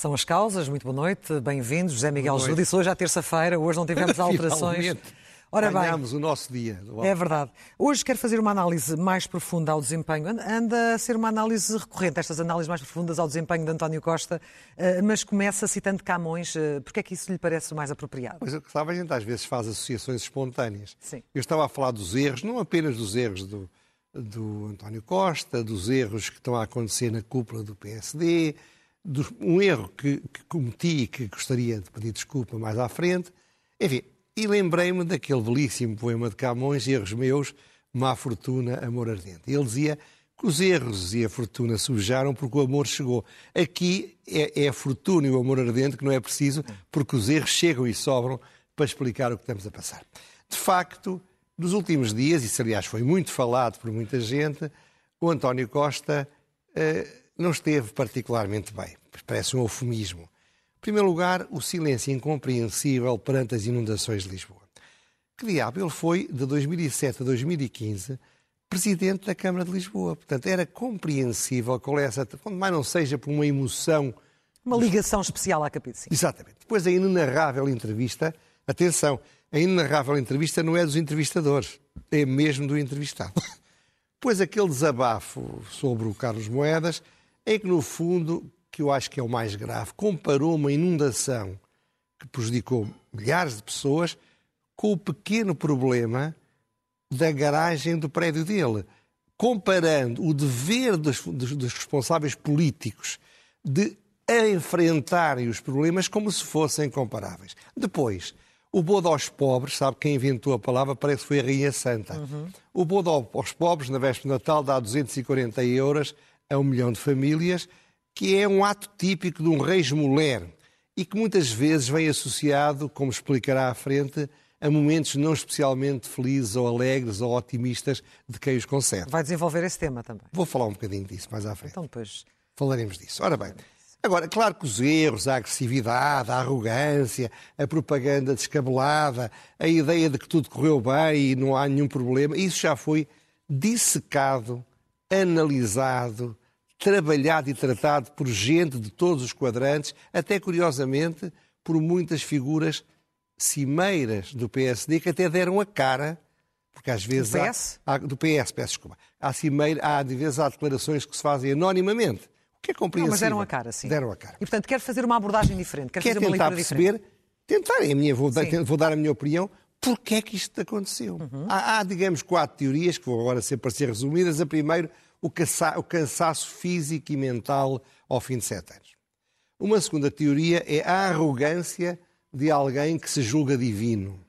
São as causas, muito boa noite, bem-vindos. José Miguel Júdice, hoje à terça-feira, hoje não tivemos alterações. Ora bem, ganhámos o nosso dia. É verdade. Hoje quero fazer uma análise mais profunda ao desempenho. Anda a ser uma análise recorrente, estas análises mais profundas ao desempenho de António Costa, eh, mas começa citando Camões. Eh, Porquê é que isso lhe parece mais apropriado? Pois, sabe, a gente às vezes faz associações espontâneas. Sim. Eu estava a falar dos erros, não apenas dos erros do, do António Costa, dos erros que estão a acontecer na cúpula do PSD, um erro que, que cometi e que gostaria de pedir desculpa mais à frente. Enfim, e lembrei-me daquele belíssimo poema de Camões, Erros Meus, Má Fortuna, Amor Ardente. Ele dizia que os erros e a fortuna sujaram porque o amor chegou. Aqui é, é, a fortuna e o amor ardente que não é preciso, porque os erros chegam e sobram para explicar o que estamos a passar. De facto, nos últimos dias, isso aliás foi muito falado por muita gente, o António Costa eh, não esteve particularmente bem. Parece um eufemismo. Em primeiro lugar, o silêncio incompreensível perante as inundações de Lisboa. Que diabo, ele foi de 2007 a 2015 presidente da Câmara de Lisboa. Portanto, era compreensível qual é essa, quando mais não seja por uma emoção. Uma ligação especial à capital. Exatamente. Depois a inenarrável entrevista, atenção, a inenarrável entrevista não é dos entrevistadores, é mesmo do entrevistado. Pois aquele desabafo sobre o Carlos Moedas, em que no fundo que eu acho que é o mais grave, comparou uma inundação que prejudicou milhares de pessoas com o pequeno problema da garagem do prédio dele, comparando o dever dos, dos, dos responsáveis políticos de enfrentarem os problemas como se fossem comparáveis. Depois, o bodo aos pobres, sabe quem inventou a palavra? Parece que foi a Rainha Santa. Uhum. O bodo aos pobres, na véspera de Natal, dá 240 euros a um milhão de famílias que é um ato típico de um reis-mulher e que muitas vezes vem associado, como explicará à frente, a momentos não especialmente felizes ou alegres ou otimistas de quem os concede. Vai desenvolver esse tema também. Vou falar um bocadinho disso mais à frente. Então depois... Falaremos disso. Ora bem, agora, claro que os erros, a agressividade, a arrogância, a propaganda descabelada, a ideia de que tudo correu bem e não há nenhum problema, isso já foi dissecado, analisado, trabalhado e tratado por gente de todos os quadrantes, até curiosamente por muitas figuras cimeiras do PSD que até deram a cara, porque às vezes. Do PS? Há, há, do PS, peço desculpa. Há cimeira, há de vezes há declarações que se fazem anonimamente. O que é compreensível. Não, mas deram a cara, sim. Deram a cara. E portanto quer fazer uma abordagem diferente, quer, quer fazer uma leitura perceber, diferente. Tentar, a minha, vou, dar, vou dar a minha opinião, porque é que isto aconteceu. Uhum. Há, há, digamos, quatro teorias que vou agora ser para ser resumidas. A primeira o, o cansaço físico e mental ao fim de sete anos. Uma segunda teoria é a arrogância de alguém que se julga divino.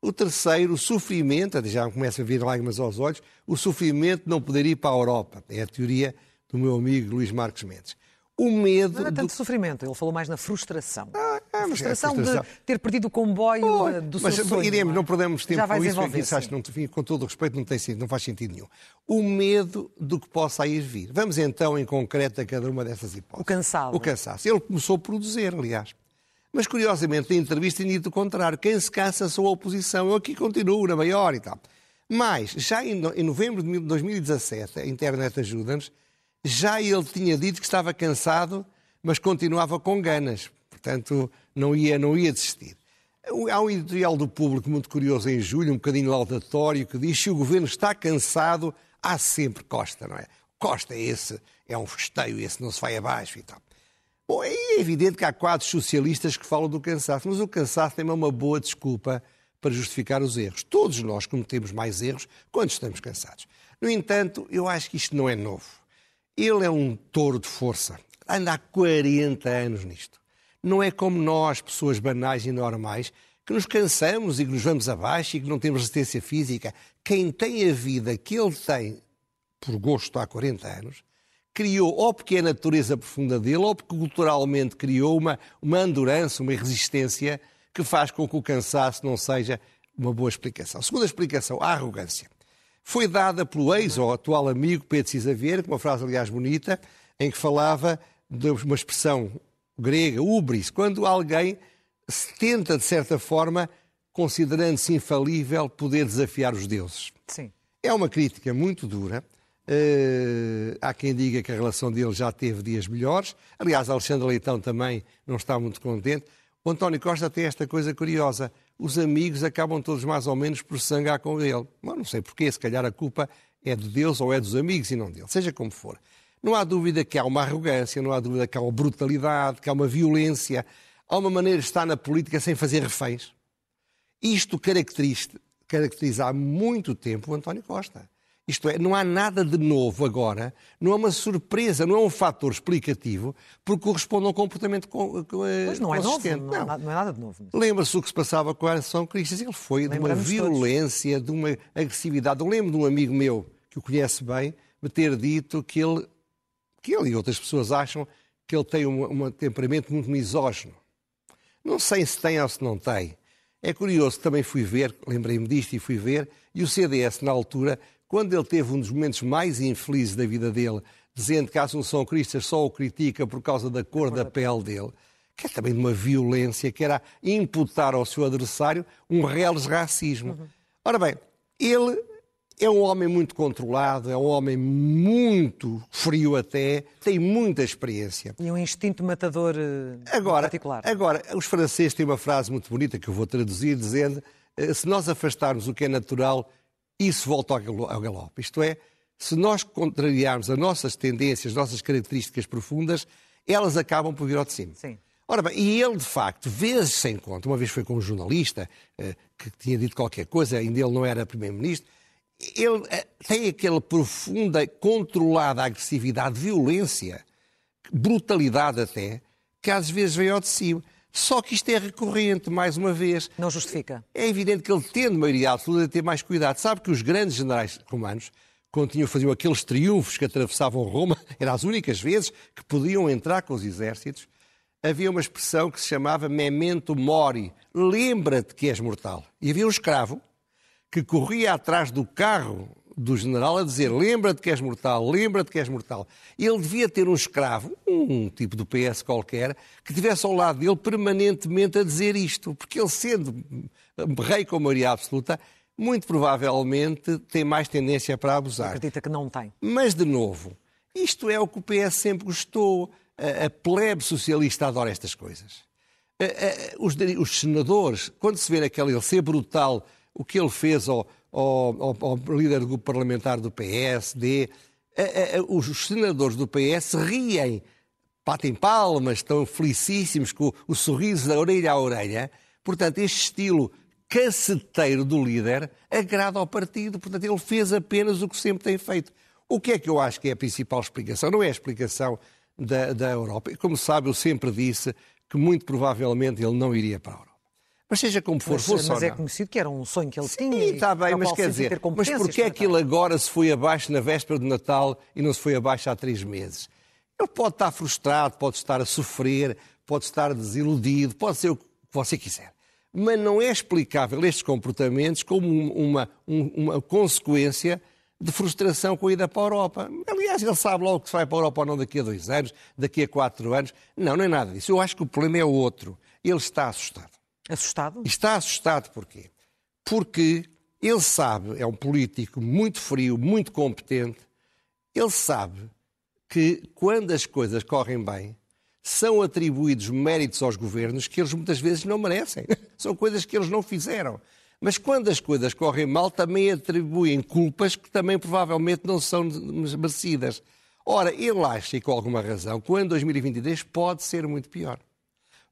O terceiro, o sofrimento, já começa a vir lágrimas aos olhos, o sofrimento de não poder ir para a Europa. É a teoria do meu amigo Luís Marcos Mendes. O medo. Não era tanto do... sofrimento, ele falou mais na frustração. Ah, é, a frustração, é frustração, de ter perdido o comboio oh, do mas, seu sonho. Iremos, não, é? podemos tempo com isso, porque isso acho que, não, com todo o respeito, não, tem, não faz sentido nenhum. O medo do que possa aí vir. Vamos então, em concreto, a cada uma dessas hipóteses. O cansaço. O cansaço. Ele começou a produzir, aliás. Mas, curiosamente, na entrevista, tinha dito o contrário. Quem se cansa sou a oposição. Eu aqui continuo, na maior e tal. Mas, já em, em novembro de 2017, a internet ajuda-nos, já ele tinha dito que estava cansado mas continuava com ganas. Portanto, não ia, não ia desistir. Há um editorial do público muito curioso em julho, um bocadinho laudatório, que diz que o governo está cansado, há sempre Costa, não é? Costa é esse, é um festeio, esse não se vai abaixo e tal. Bom, é evidente que há quadros socialistas que falam do cansaço, mas o cansaço tem uma boa desculpa para justificar os erros. Todos nós cometemos mais erros quando estamos cansados. No entanto, eu acho que isto não é novo. Ele é um touro de força anda há 40 anos nisto. Não é como nós, pessoas banais e normais, que nos cansamos e que nos vamos abaixo e que não temos resistência física. Quem tem a vida que ele tem por gosto há 40 anos, criou ou porque é a natureza profunda dele, ou porque culturalmente criou uma, uma endurance, uma resistência que faz com que o cansaço não seja uma boa explicação. Segunda explicação, a arrogância. Foi dada pelo ex ou atual amigo Pedro Cisa Vieira, com uma frase, aliás, bonita, em que falava de uma expressão grega, ubris, quando alguém se tenta, de certa forma, considerando-se infalível, poder desafiar os deuses. Sim. É uma crítica muito dura, Uh, há quem diga que a relação dele já teve dias melhores. Aliás, Alexandre Leitão também não está muito contente. O António Costa tem esta coisa curiosa. Os amigos acabam todos mais ou menos por sangar com ele. Mas não sei porquê, se calhar a culpa é de Deus ou é dos amigos e não dele. Seja como for. Não há dúvida que há uma arrogância, não há dúvida que há uma brutalidade, que há uma violência. Há uma maneira de estar na política sem fazer reféns. Isto caracteriza, caracteriza há muito tempo o António Costa. Isto é, não há nada de novo agora, não é uma surpresa, não é um fator explicativo, porque corresponde a um comportamento pois não é novo, não, é não. não é nada de novo. Lembra-se o que se passava com a São Cristo? Ele foi de uma violência, todos. de uma agressividade. Eu lembro de um amigo meu, que o conhece bem, me ter dito que ele, que ele e outras pessoas acham que ele tem um, um temperamento muito misógino. Não sei se tem ou se não tem. É curioso, também fui ver, lembrei-me disto e fui ver, e o CDS, na altura, quando ele teve um dos momentos mais infelizes da vida dele, dizendo que a Assunção Cristas só o critica por causa da cor da pele dele, que é também de uma violência, que era imputar ao seu adversário um reles racismo. Ora bem, ele é um homem muito controlado, é um homem muito frio até, tem muita experiência. E um instinto matador uh, agora, particular. Agora, os franceses têm uma frase muito bonita que eu vou traduzir, dizendo eh, se nós afastarmos o que é natural, isso volta ao galope. Isto é, se nós contrariarmos as nossas tendências, as nossas características profundas, elas acabam por vir ao de cima. Sim. Ora bem, e ele, de facto, vezes sem conta, uma vez foi com um jornalista eh, que tinha dito qualquer coisa, ainda ele não era primeiro-ministro, ele eh, tem aquela profunda, controlada agressividade, violência, brutalidade até, que às vezes vem ao de cima. Só que isto é recorrente, mais uma vez. Não justifica. É evidente que ele, tendo maioria absoluta, ter mais cuidado. Sabe que os grandes generais romanos, quando tinham faziam aqueles triunfos que atravessavam Roma, eram as únicas vezes que podiam entrar com os exércitos, havia uma expressão que se chamava memento mori, lembra-te que és mortal. E havia um escravo que corria atrás do carro do general a dizer: lembra-te que és mortal, lembra-te que és mortal. Ele devia ter um escravo, um tipo do PS qualquer, que estivesse ao lado dele permanentemente a dizer isto, porque ele, sendo rei com maioria absoluta, muito provavelmente tem mais tendência para abusar. Acredita que não tem. Mas, de novo, isto é o que o PS sempre gostou. A, plebe socialista adora estas coisas. Os, os senadores, quando se vê naquela ele ser brutal, o que ele fez ao, ao, ao, ao líder do grupo parlamentar do PSD. A, a, os senadores do PS riem, batem palmas, estão felicíssimos com o, o sorriso da orelha à orelha. Portanto, este estilo caceteiro do líder agrada ao partido. Portanto, ele fez apenas o que sempre tem feito. O que é que eu acho que é a principal explicação? Não é a explicação da, da Europa. Como sabe, eu sempre disse que muito provavelmente ele não iria para a Europa. Mas seja como for, mas, fosse mas é conhecido que era um sonho que ele Sim, tinha. está bem, mas quer dizer, mas porquê é que ele agora se foi abaixo na véspera de Natal e não se foi abaixo há três meses? Ele pode estar frustrado, pode estar a sofrer, pode estar desiludido, pode ser o que você quiser. Mas não é explicável estes comportamentos como uma, uma consequência de frustração com a ida para a Europa. Aliás, ele sabe logo que se vai para a Europa ou não daqui a dois anos, daqui a quatro anos. Não, não é nada disso. Eu acho que o problema é outro. Ele está assustado. Assustado? Está assustado porquê? Porque ele sabe, é um político muito frio, muito competente, ele sabe que quando as coisas correm bem, são atribuídos méritos aos governos que eles muitas vezes não merecem. São coisas que eles não fizeram. Mas quando as coisas correm mal, também atribuem culpas que também provavelmente não são merecidas. Ora, ele acha, e com alguma razão, que o ano 2023 pode ser muito pior.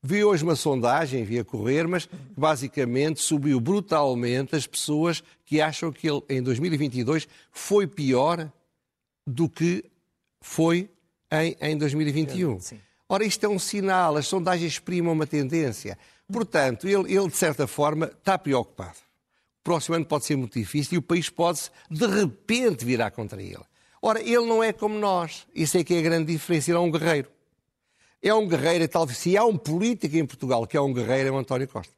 Vi hoje uma sondagem, vi a correr, mas basicamente subiu brutalmente as pessoas que acham que ele, em 2022, foi pior do que foi em, em 2021. Sim. Ora, isto é um sinal, as sondagens exprimam uma tendência. Portanto, ele, ele, de certa forma, está preocupado. O próximo ano pode ser muito difícil e o país pode, de repente, virar contra ele. Ora, ele não é como nós. Isso é que é a grande diferença. Ele é um guerreiro é um guerreiro talvez se há um político em Portugal que é um guerreiro é o António Costa.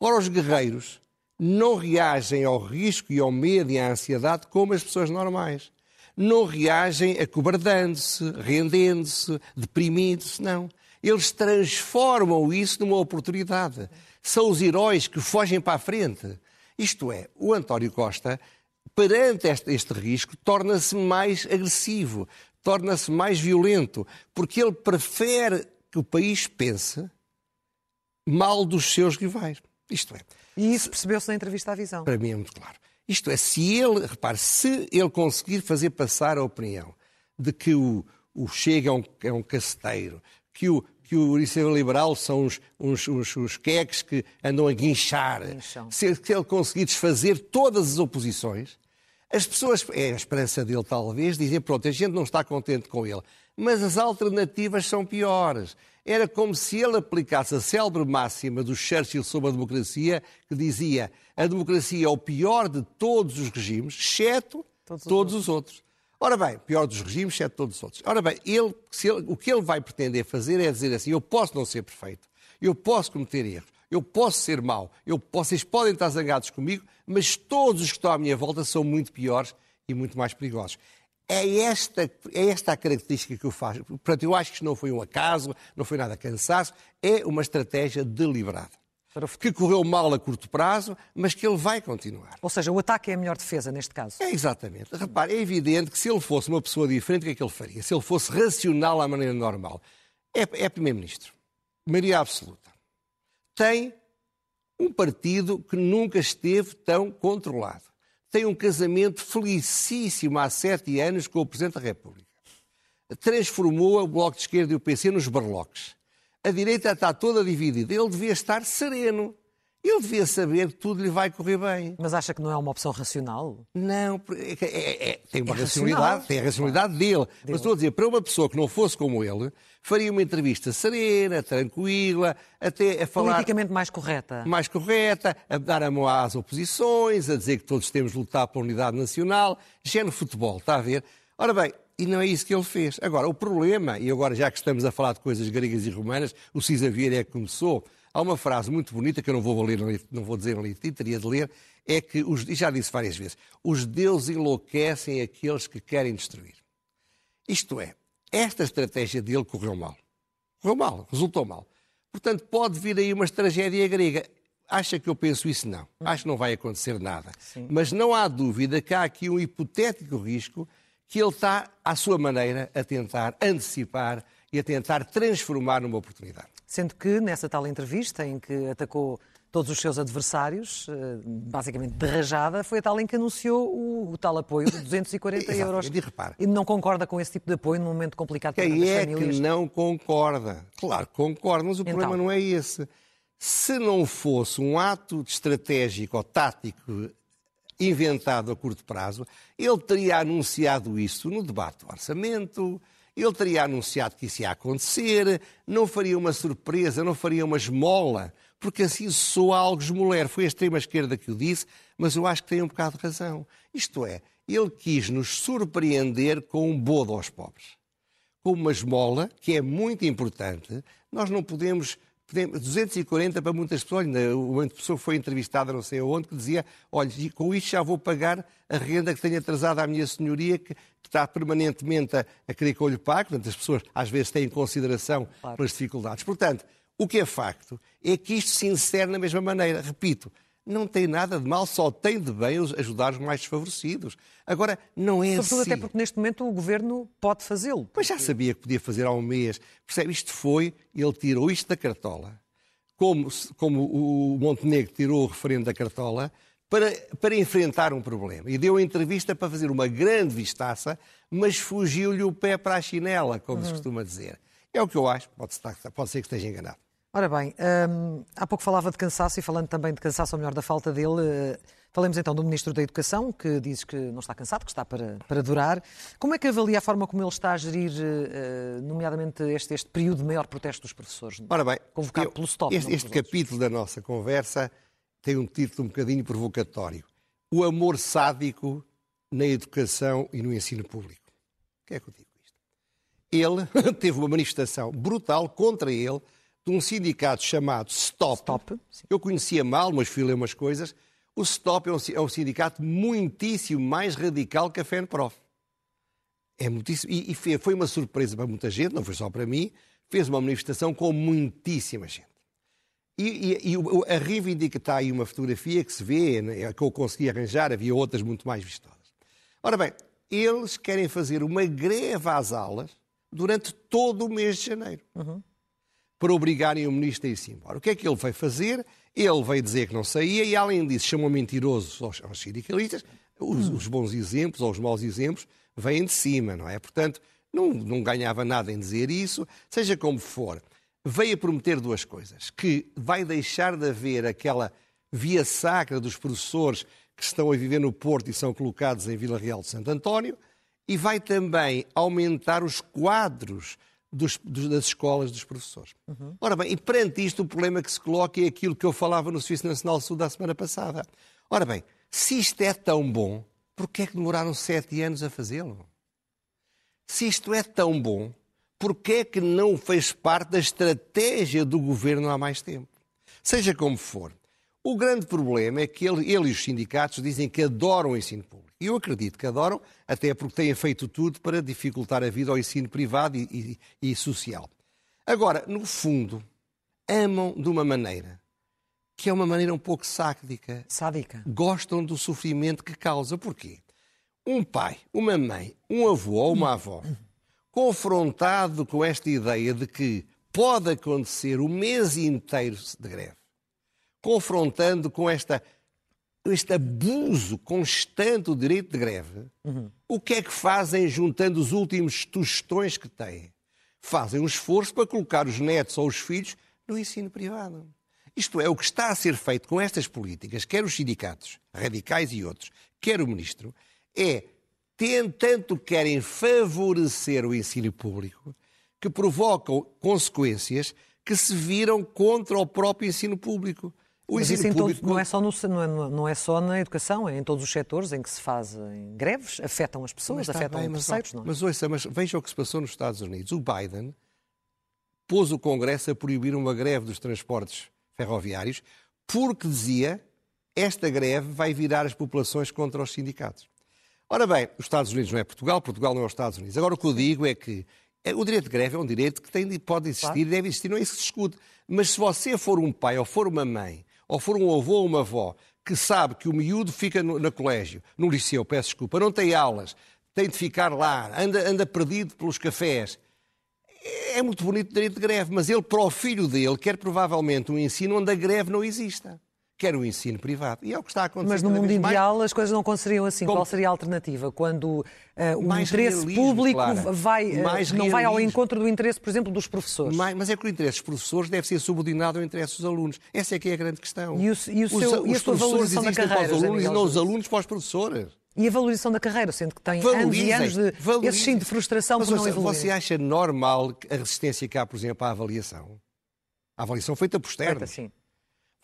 Ora, os guerreiros não reagem ao risco e ao medo e à ansiedade como as pessoas normais. Não reagem acobardando-se, rendendo-se, deprimindo-se, não. Eles transformam isso numa oportunidade. São os heróis que fogem para a frente. Isto é, o António Costa perante este, este risco, torna-se mais agressivo, torna-se mais violento, porque ele prefere que o país pense mal dos seus rivais. Isto é. E isso percebeu-se na entrevista à visão. Para mim é muito claro. Isto é, se ele, repare, se ele conseguir fazer passar a opinião de que o, o Chega é um, é um caceteiro, que o, que o Liceu Liberal são uns, uns, uns, uns queques que andam a guinchar, se, se ele conseguir desfazer todas as oposições, as pessoas, é a esperança dele talvez, dizem, pronto, a gente não está contente com ele, mas as alternativas são piores. Era como se ele aplicasse a célebre máxima do Churchill sobre a democracia, que dizia a democracia é o pior de todos os regimes, exceto todos, todos os outros. Ora bem, pior dos regimes, exceto todos os outros. Ora bem, ele, ele, o que ele vai pretender fazer é dizer assim: eu posso não ser perfeito, eu posso cometer erros, eu posso ser mau, eu, vocês podem estar zangados comigo, mas todos os que estão à minha volta são muito piores e muito mais perigosos. É esta, é esta a característica que eu faço. Portanto, eu acho que isto não foi um acaso, não foi nada cansaço, é uma estratégia deliberada. Que correu mal a curto prazo, mas que ele vai continuar. Ou seja, o ataque é a melhor defesa neste caso. É exatamente. Repare, é evidente que se ele fosse uma pessoa diferente, o que é que ele faria? Se ele fosse racional à maneira normal. É, é Primeiro-Ministro. Maria absoluta. Tem um partido que nunca esteve tão controlado tem um casamento felicíssimo há sete anos com o Presidente da República. Transformou o Bloco de Esquerda e o PC nos barloques. A direita está toda dividida. Ele devia estar sereno. Ele devia saber que tudo lhe vai correr bem. Mas acha que não é uma opção racional? Não, é, é, é, tem uma é racionalidade, racional. tem a racionalidade dele. dele. Mas estou a dizer, para uma pessoa que não fosse como ele, faria uma entrevista serena, tranquila, até a falar... Politicamente mais correta. Mais correta, a dar a mão às oposições, a dizer que todos temos de lutar pela unidade nacional, género futebol, está a ver? Ora bem, e não é isso que ele fez. Agora, o problema, e agora já que estamos a falar de coisas gregas e romanas, o Cisa Vieira é que começou Há uma frase muito bonita que eu não vou, ler, não vou dizer ali, teria de ler, é que, os, e já disse várias vezes, os deuses enlouquecem aqueles que querem destruir. Isto é, esta estratégia dele correu mal. Correu mal, resultou mal. Portanto, pode vir aí uma tragédia grega. Acha que eu penso isso? Não. Acho que não vai acontecer nada. Sim. Mas não há dúvida que há aqui um hipotético risco que ele está, à sua maneira, a tentar antecipar e a tentar transformar numa oportunidade. Sendo que nessa tal entrevista em que atacou todos os seus adversários, eh, basicamente de rajada, foi a tal em que anunciou o, o tal apoio de 240 euros. E repara. E não concorda com esse tipo de apoio num momento complicado para Quem é que não concorda? Claro, concorda, mas o então. problema não é esse. Se não fosse um ato estratégico ou tático inventado a curto prazo, ele teria anunciado isso no debate do orçamento, ele teria anunciado que isso ia acontecer, não faria uma surpresa, não faria uma esmola, porque assim soa algo esmoler. Foi a extrema-esquerda que o disse, mas eu acho que tem um bocado de razão. Isto é, ele quis nos surpreender com um bodo aos pobres. Com uma esmola, que é muito importante, nós não podemos 240 para muitas pessoas. Uma pessoa foi entrevistada, não sei aonde, que dizia: Olha, com isto já vou pagar a renda que tenho atrasada à minha senhoria, que, que está permanentemente a, a querer que eu lhe pague. Portanto, as pessoas às vezes têm consideração claro. pelas dificuldades. Portanto, o que é facto é que isto se insere na mesma maneira. Repito, não tem nada de mal, só tem de bem ajudar os mais desfavorecidos. Agora, não é Sobretudo assim. até porque neste momento o governo pode fazê-lo. Mas já sabia que podia fazer há um mês. Percebe? Isto foi, ele tirou isto da cartola, como, como o Montenegro tirou o referendo da cartola, para, para enfrentar um problema. E deu a entrevista para fazer uma grande vistaça, mas fugiu-lhe o pé para a chinela, como uhum. se costuma dizer. É o que eu acho, pode, estar, pode ser que esteja enganado. Ora bem, hum, há pouco falava de cansaço e falando também de cansaço, ou melhor, da falta dele, uh, falemos então do Ministro da Educação, que diz que não está cansado, que está para, para durar. Como é que avalia a forma como ele está a gerir, uh, nomeadamente, este, este período de maior protesto dos professores? Ora bem, convocado eu, pelo STOP. Este, este capítulo da nossa conversa tem um título um bocadinho provocatório. O amor sádico na educação e no ensino público. O que é que eu digo isto? Ele teve uma manifestação brutal contra ele de um sindicato chamado Stop. Stop. Eu conhecia mal, mas fui ler umas coisas. O Stop é um, é um sindicato muitíssimo mais radical que a FENPROF. É muitíssimo, e, e foi uma surpresa para muita gente, não foi só para mim. Fez uma manifestação com muitíssima gente. E, e, e a reivindica, está aí uma fotografia que se vê, né, que eu consegui arranjar, havia outras muito mais vistosas. Ora bem, eles querem fazer uma greve às aulas durante todo o mês de janeiro. Uhum. Para obrigarem o ministro a ir-se embora. O que é que ele veio fazer? Ele veio dizer que não saía e, além disso, chamou mentirosos aos, aos sindicalistas. Os, os, bons exemplos ou os maus exemplos vêm de cima, não é? Portanto, não, não ganhava nada em dizer isso, seja como for. Veio a prometer duas coisas: que vai deixar de haver aquela via sacra dos professores que estão a viver no Porto e são colocados em Vila Real de Santo António, e vai também aumentar os quadros dos, dos, das escolas dos professores. Uhum. Ora bem, e perante isto, o problema que se coloca é aquilo que eu falava no Serviço Nacional Sul da semana passada. Ora bem, se isto é tão bom, por que é que demoraram sete anos a fazê-lo? Se isto é tão bom, por que é que não fez parte da estratégia do governo há mais tempo? Seja como for, o grande problema é que ele, ele e os sindicatos dizem que adoram o ensino público. E eu acredito que adoram, até porque têm feito tudo para dificultar a vida ao ensino privado e, e, e social. Agora, no fundo, amam de uma maneira que é uma maneira um pouco sádica. Sádica. Gostam do sofrimento que causa. Porquê? Um pai, uma mãe, um avô ou uma avó, confrontado com esta ideia de que pode acontecer o mês inteiro de greve, confrontando com esta, este abuso constante do direito de greve, uhum. o que é que fazem juntando os últimos tostões que têm? Fazem um esforço para colocar os netos ou os filhos no ensino privado. Isto é, o que está a ser feito com estas políticas, quer os sindicatos radicais e outros, quer o ministro, é tanto querem favorecer o ensino público que provocam consequências que se viram contra o próprio ensino público. O Mas isso público... todo, não, é só no, não, é, não, é, só na educação, é em todos os setores em que se fazem greves, afetam as pessoas, afetam bem, os terceiros. Não, é? Mas ouça, mas veja o que se passou nos Estados Unidos. O Biden pôs o Congresso a proibir uma greve dos transportes ferroviários porque dizia esta greve vai virar as populações contra os sindicatos. Ora bem, os Estados Unidos não é Portugal, Portugal não é os Estados Unidos. Agora o que eu digo é que é, o direito de greve é um direito que tem, pode existir, claro. deve existir, não é isso que se discute. Mas se você for um pai ou for uma mãe ou for um avô ou uma avó que sabe que o miúdo fica no, no colégio, no liceu, peço desculpa, não tem aulas, tem de ficar lá, anda, anda perdido pelos cafés. É muito bonito o direito de greve, mas ele, para o filho dele, quer provavelmente um ensino onde a greve não exista quer o ensino privado. E é o que está a acontecer. Mas no mundo ideal as coisas não aconteceriam assim. Como... Qual seria a alternativa? Quando uh, o mais interesse público vai, uh, não vai ao encontro do interesse, por exemplo, dos professores. Mais, mas é que o interesse dos professores deve ser subordinado ao interesse dos alunos. Essa é que é a grande questão. E, o, e, o seu, os, e valorização da carreira? Para os alunos e não os alunos para os professores. E a valorização da carreira, sendo que tem anos e anos de esse sim de frustração mas, por não evoluir. Você acha normal a resistência que há, por exemplo, à avaliação? A avaliação feita por externos. Feita, sim.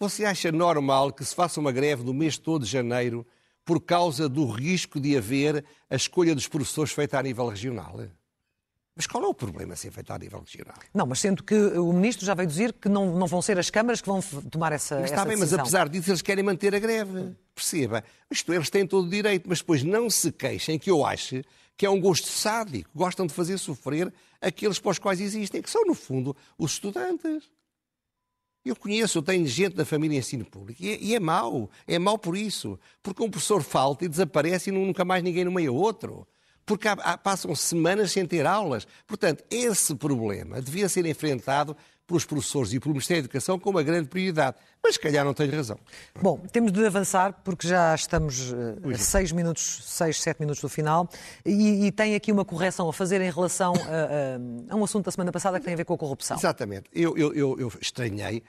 Você acha normal que se faça uma greve no mês todo de janeiro por causa do risco de haver a escolha dos professores feita a nível regional? Mas qual é o problema ser feito a nível regional? Não, mas sendo que o Ministro já veio dizer que não, não vão ser as câmaras que vão tomar essa, mas está essa bem, decisão. Mas apesar disso, eles querem manter a greve. Perceba. Isto, eles têm todo o direito, mas depois não se queixem que eu acho que é um gosto sádico. Gostam de fazer sofrer aqueles para os quais existem, que são, no fundo, os estudantes. Eu conheço, eu tenho gente da família em ensino público e é, e é mau, é mau por isso. Porque um professor falta e desaparece e nunca mais ninguém nomeia outro. Porque há, há, passam semanas sem ter aulas. Portanto, esse problema devia ser enfrentado pelos professores e pelo Ministério da Educação com uma grande prioridade. Mas se calhar não tenho razão. Bom, temos de avançar porque já estamos a seis minutos, seis, sete minutos do final e, e, tem aqui uma correção a fazer em relação a, a, a, um assunto da semana passada que tem a ver com a corrupção. Exatamente. Eu, eu, eu, eu estranhei,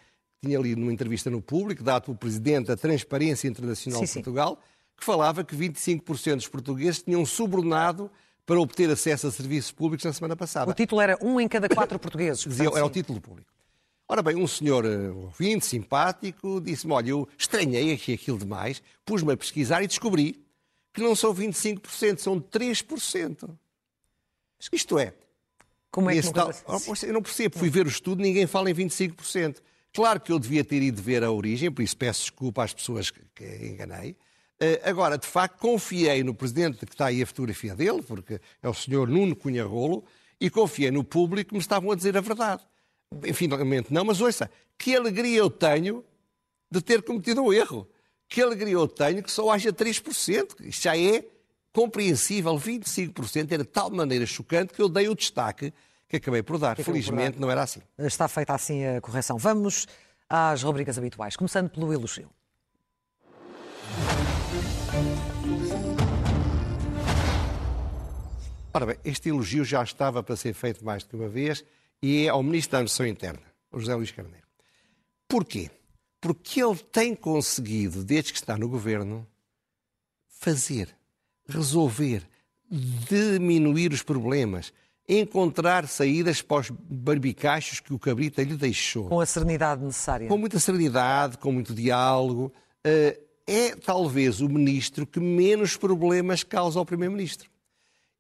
tinha ali numa entrevista no público, dado pelo Presidente da Transparência Internacional sim, de Portugal, sim. que falava que 25% dos portugueses tinham subornado para obter acesso a serviços públicos na semana passada. O título era um em cada quatro portugueses. Dizia, era sim. o título público. Ora bem, um senhor eh, ouvinte, simpático, disse-me, olha, eu estranhei aqui aquilo demais, pus-me a pesquisar e descobri que não são 25%, são 3%. Isto é... Como é que não tal... Eu não percebo, fui ver o estudo, ninguém fala em 25%. Claro que eu devia ter ido ver a origem, por isso peço desculpa às pessoas que, que enganei. Eh, agora, de facto, confiei no presidente, que está aí a fotografia dele, porque é o senhor Nuno Cunha Rolo, e confiei no público que me estavam a dizer a verdade. Infelizmente não, mas ouça, que alegria eu tenho de ter cometido um erro. Que alegria eu tenho que só haja 3%. Isto já é compreensível. 25% era de tal maneira chocante que eu dei o destaque que acabei por dar. Felizmente por dar. não era assim. Está feita assim a correção. Vamos às rubricas habituais, começando pelo elogio. Ora bem, este elogio já estava para ser feito mais que uma vez e é ao Ministro da Administração Interna, José Luís Carneiro. Porquê? Porque ele tem conseguido, desde que está no governo, fazer, resolver, diminuir os problemas, encontrar saídas para os barbicachos que o Cabrita lhe deixou. Com a serenidade necessária. Com muita serenidade, com muito diálogo. Eh, é talvez o ministro que menos problemas causa ao primeiro-ministro.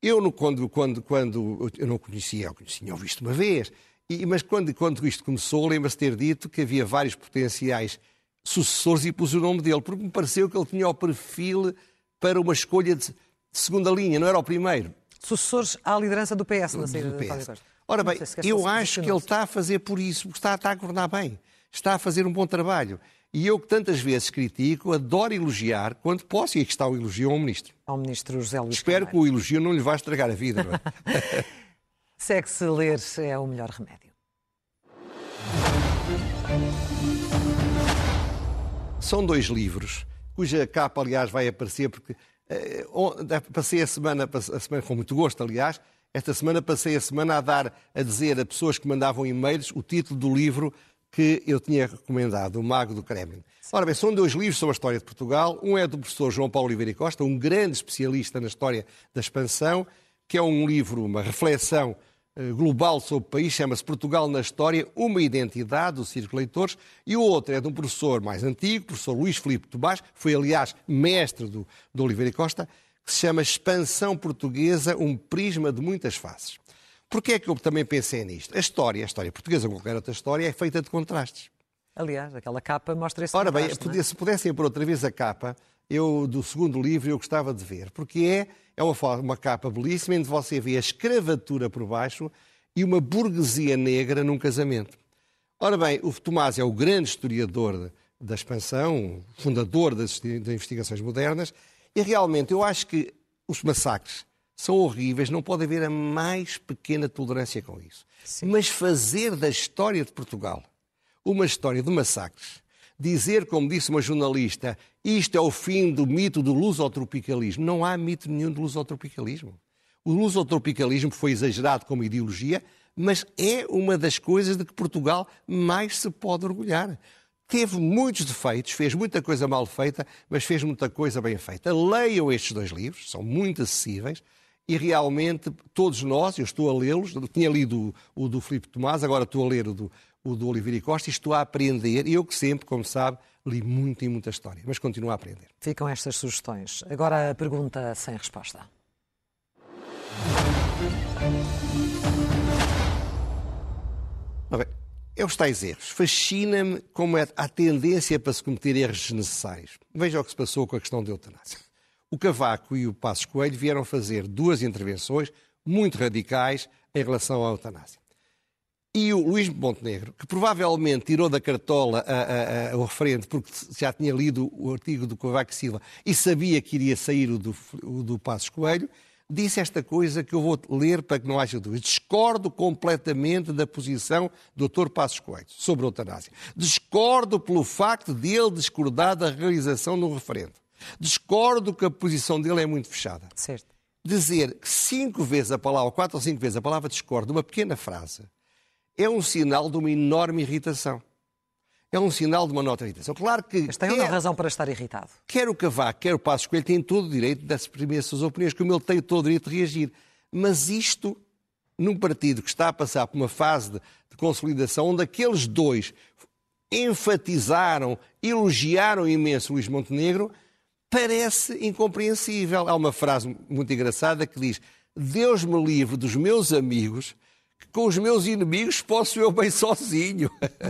Eu, quando, quando, quando eu não conhecia, eu conhecia, ouvi isto uma vez, e, mas quando, quando isto começou, lembra-se ter dito que havia vários potenciais sucessores e pus o nome dele, porque me pareceu que ele tinha o perfil para uma escolha de, de segunda linha, não era o primeiro. Sucessores à liderança do PS na saída do PS. Ora bem, se eu acho que ele está a fazer por isso, porque está, está a governar bem, está a fazer um bom trabalho. E eu que tantas vezes critico, adoro elogiar quando posso, e aqui está o elogio ao ministro. Ao ministro José Luís Espero que o elogio não lhe vá estragar a vida. É? Segue-se ler é o melhor remédio. São dois livros, cuja capa, aliás, vai aparecer, porque eh, passei a semana, a semana com muito gosto, aliás, esta semana passei a semana a dar, a dizer a pessoas que mandavam e-mails o título do livro que eu tinha recomendado, O Mago do Kremlin. Ora bem, são dois livros sobre a história de Portugal. Um é do professor João Paulo Oliveira Costa, um grande especialista na história da expansão, que é um livro, uma reflexão eh, global sobre o país, chama-se Portugal na História, uma identidade do Círculo Leitores, e o outro é de um professor mais antigo, professor Luís Filipe Tomás, foi aliás mestre do, do Oliveira Costa, que se chama Expansão Portuguesa, um prisma de muitas faces. Porquê é que eu também pensei nisto? A história, a história portuguesa, como qualquer outra história, é feita de contrastes. Aliás, aquela capa mostra esse Ora bem, é? se pudessem pôr outra vez a capa, eu do segundo livro eu gostava de ver, porque é, é uma, uma capa belíssima, onde você vê a escravatura por baixo e uma burguesia negra num casamento. Ora bem, o Tomás é o grande historiador da expansão, fundador das, das investigações modernas, e realmente eu acho que os massacres são horríveis, não pode haver a mais pequena tolerância com isso. Sim. Mas fazer da história de Portugal uma história de massacres, dizer, como disse uma jornalista, isto é o fim do mito do lusotropicalismo, não há mito nenhum do lusotropicalismo. O lusotropicalismo foi exagerado como ideologia, mas é uma das coisas de que Portugal mais se pode orgulhar. Teve muitos defeitos, fez muita coisa mal feita, mas fez muita coisa bem feita. Leiam estes dois livros, são muito acessíveis e realmente todos nós, eu estou a lê-los, tinha lido o, o do Filipe Tomás, agora estou a ler o do, o do Oliveira Costa e estou a aprender, eu que sempre, como sabe, li muito e muita história, mas continuo a aprender. Ficam estas sugestões. Agora a pergunta sem resposta. É os tais erros. Fascina-me como é a tendência para se cometer erros desnecessários. Veja o que se passou com a questão da eutanásia. O Cavaco e o Passos Coelho vieram fazer duas intervenções muito radicais em relação à eutanásia. E o Luís Montenegro, que provavelmente tirou da cartola a, a, a, o referente porque já tinha lido o artigo do Cavaco Silva e sabia que iria sair o do, o do Passos Coelho, disse esta coisa que eu vou ler para que não haja dúvidas. Discordo completamente da posição do Dr. Passos Coelho sobre a eutanásia. Discordo pelo facto de ele discordar da realização do referendo. Discordo que a posição dele é muito fechada. Certo. Dizer cinco vezes a palavra, quatro ou cinco vezes a palavra discordo, uma pequena frase, é um sinal de uma enorme irritação. É um sinal de uma nota de irritação. Claro que. Mas tem uma razão para estar irritado. Quer o Cavaco, quer o Passos Coelho têm todo o direito de exprimir as suas opiniões, como ele tem todo o direito de reagir. Mas isto, num partido que está a passar por uma fase de, de consolidação, onde aqueles dois enfatizaram, elogiaram imenso Luís Montenegro, parece incompreensível. Há uma frase muito engraçada que diz: Deus me livre dos meus amigos, que com os meus inimigos posso eu bem sozinho.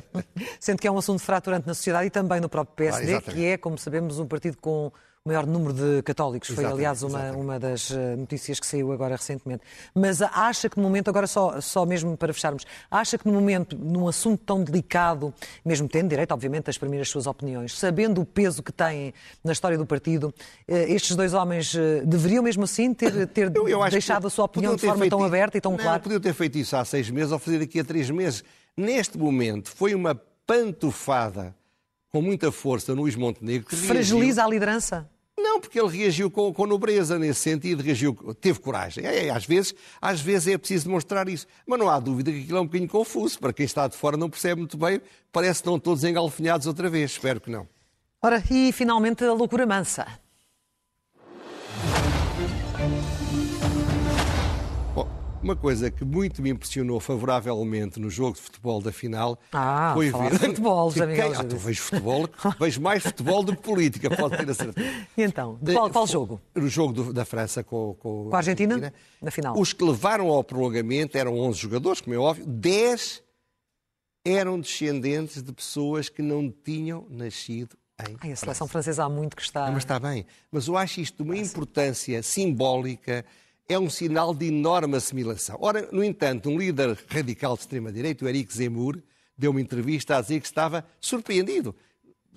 Sendo que é um assunto fraturante na sociedade e também no próprio PSD, ah, que é, como sabemos, um partido com maior número de católicos. Foi, Exatamente, aliás, uma, exatamente. uma das eh, notícias que saiu agora recentemente. Mas acha que no momento, agora só, só mesmo para fecharmos, acha que no momento, num assunto tão delicado, mesmo tendo direito, obviamente, a exprimir as suas opiniões, sabendo o peso que têm na história do partido, eh, estes dois homens eh, deveriam mesmo assim ter, ter Eu- eu deixado a sua opinião de forma feito tão aberta e tão não, clara? Podiam ter feito isso há seis meses ou fazer daqui a três meses. Neste momento, foi uma pantufada com muita força no Luís Montenegro. Que reagiu- Fragiliza a liderança? Não, porque ele reagiu com, com nobreza nesse sentido, reagiu, teve coragem. É, é, às, vezes, às vezes é preciso demonstrar isso. Mas não há dúvida que aquilo é um bocadinho confuso. Para quem está de fora não percebe muito bem, parece que estão todos engalfinhados outra vez. Espero que não. Ora, e finalmente a loucura mansa. Uma coisa que muito me impressionou favoravelmente no jogo de futebol da final Ah, foi ver. futebol, Quem- Miguel Ah, tu vejo futebol, vejo mais futebol do que política, pode ter a certeza. E então, de qual, qual jogo? O jogo do- da França com, com, Com a Argentina? Na final. Os que levaram ao prolongamento eram 11 jogadores, como é óbvio, 10 eram descendentes de pessoas que não tinham nascido em Ai, a seleção francesa há muito que está. mas está bem. Mas eu acho isto de uma importância simbólica, é um sinal de enorme assimilação. Ora, no entanto, um líder radical de extrema-direita, o Eric Zemmour, deu uma entrevista a dizer que estava surpreendido.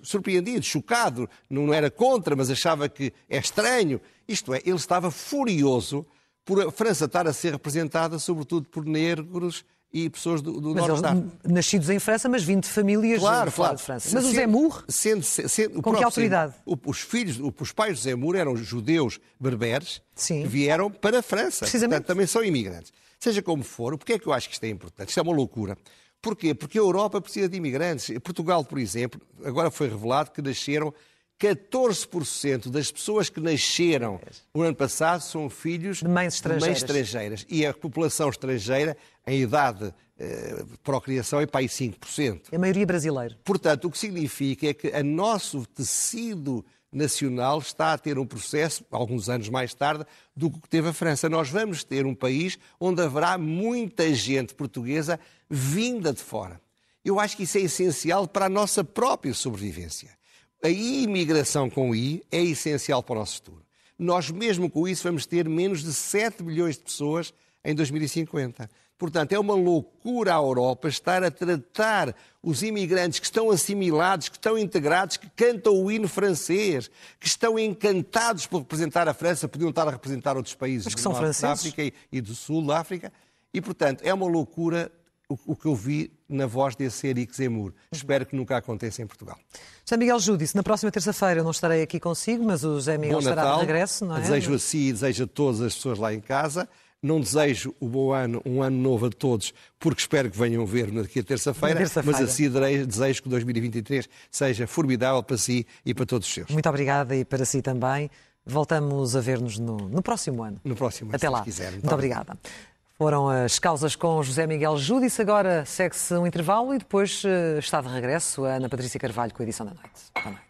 Surpreendido, chocado, não era contra, mas achava que é estranho. Isto é, ele estava furioso por a França estar a ser representada, sobretudo por negros e pessoas do, do Norte África. nascidos em França, mas vindo de famílias Claro, de fora claro. de França. Mas o sendo- sendo- se- sendo- o Com que autoridade? Zemmour, o- os filhos, o- os pais de Zemmour eram judeus berberes Sim. que vieram para a França. Precisamente. Portanto, também são imigrantes. Seja como for, porque é que eu acho que isto é importante? Isto é uma loucura. Porquê? Porque a Europa precisa de imigrantes. Portugal, por exemplo, agora foi revelado que nasceram 14% das pessoas que nasceram no ano passado são filhos De mães estrangeiras. estrangeiras. E a população estrangeira, em idade eh, de procriação, é para aí 5%. a maioria brasileira. Portanto, o que significa é que o nosso tecido nacional está a ter um processo, alguns anos mais tarde, do que teve a França. Nós vamos ter um país onde haverá muita gente portuguesa vinda de fora. Eu acho que isso é essencial para a nossa própria sobrevivência. A imigração com I é essencial para o nosso futuro. Nós, mesmo com isso, vamos ter menos de 7 milhões de pessoas em 2050. Portanto, é uma loucura a Europa estar a tratar os imigrantes que estão assimilados, que estão integrados, que cantam o hino francês, que estão encantados por representar a França, podiam estar a representar outros países Mas que do são norte da franceses. África e, e do sul da África. E, portanto, é uma loucura o, o que eu vi na voz desse Eric Zemmour. Espero que nunca aconteça em Portugal. José Miguel Júdice, na próxima terça-feira eu não estarei aqui consigo, mas o José Miguel Bom estará Natal. de regresso, não é? Desejo a si e desejo a todas as pessoas lá em casa. Não desejo o bom ano, um ano novo a todos, porque espero que venham ver daqui a terça-feira. Terça-feira. mas assim desejo que 2023 seja formidável para si e para todos os seus. Muito obrigada e para si também. Voltamos a ver-nos no, no próximo ano. No próximo ano, Até se lá. Quiser. Muito obrigada. Foram as causas com José Miguel Júdice. Agora segue-se um intervalo e depois eh, está de regresso a Ana Patrícia Carvalho com a edição da noite. Boa noite.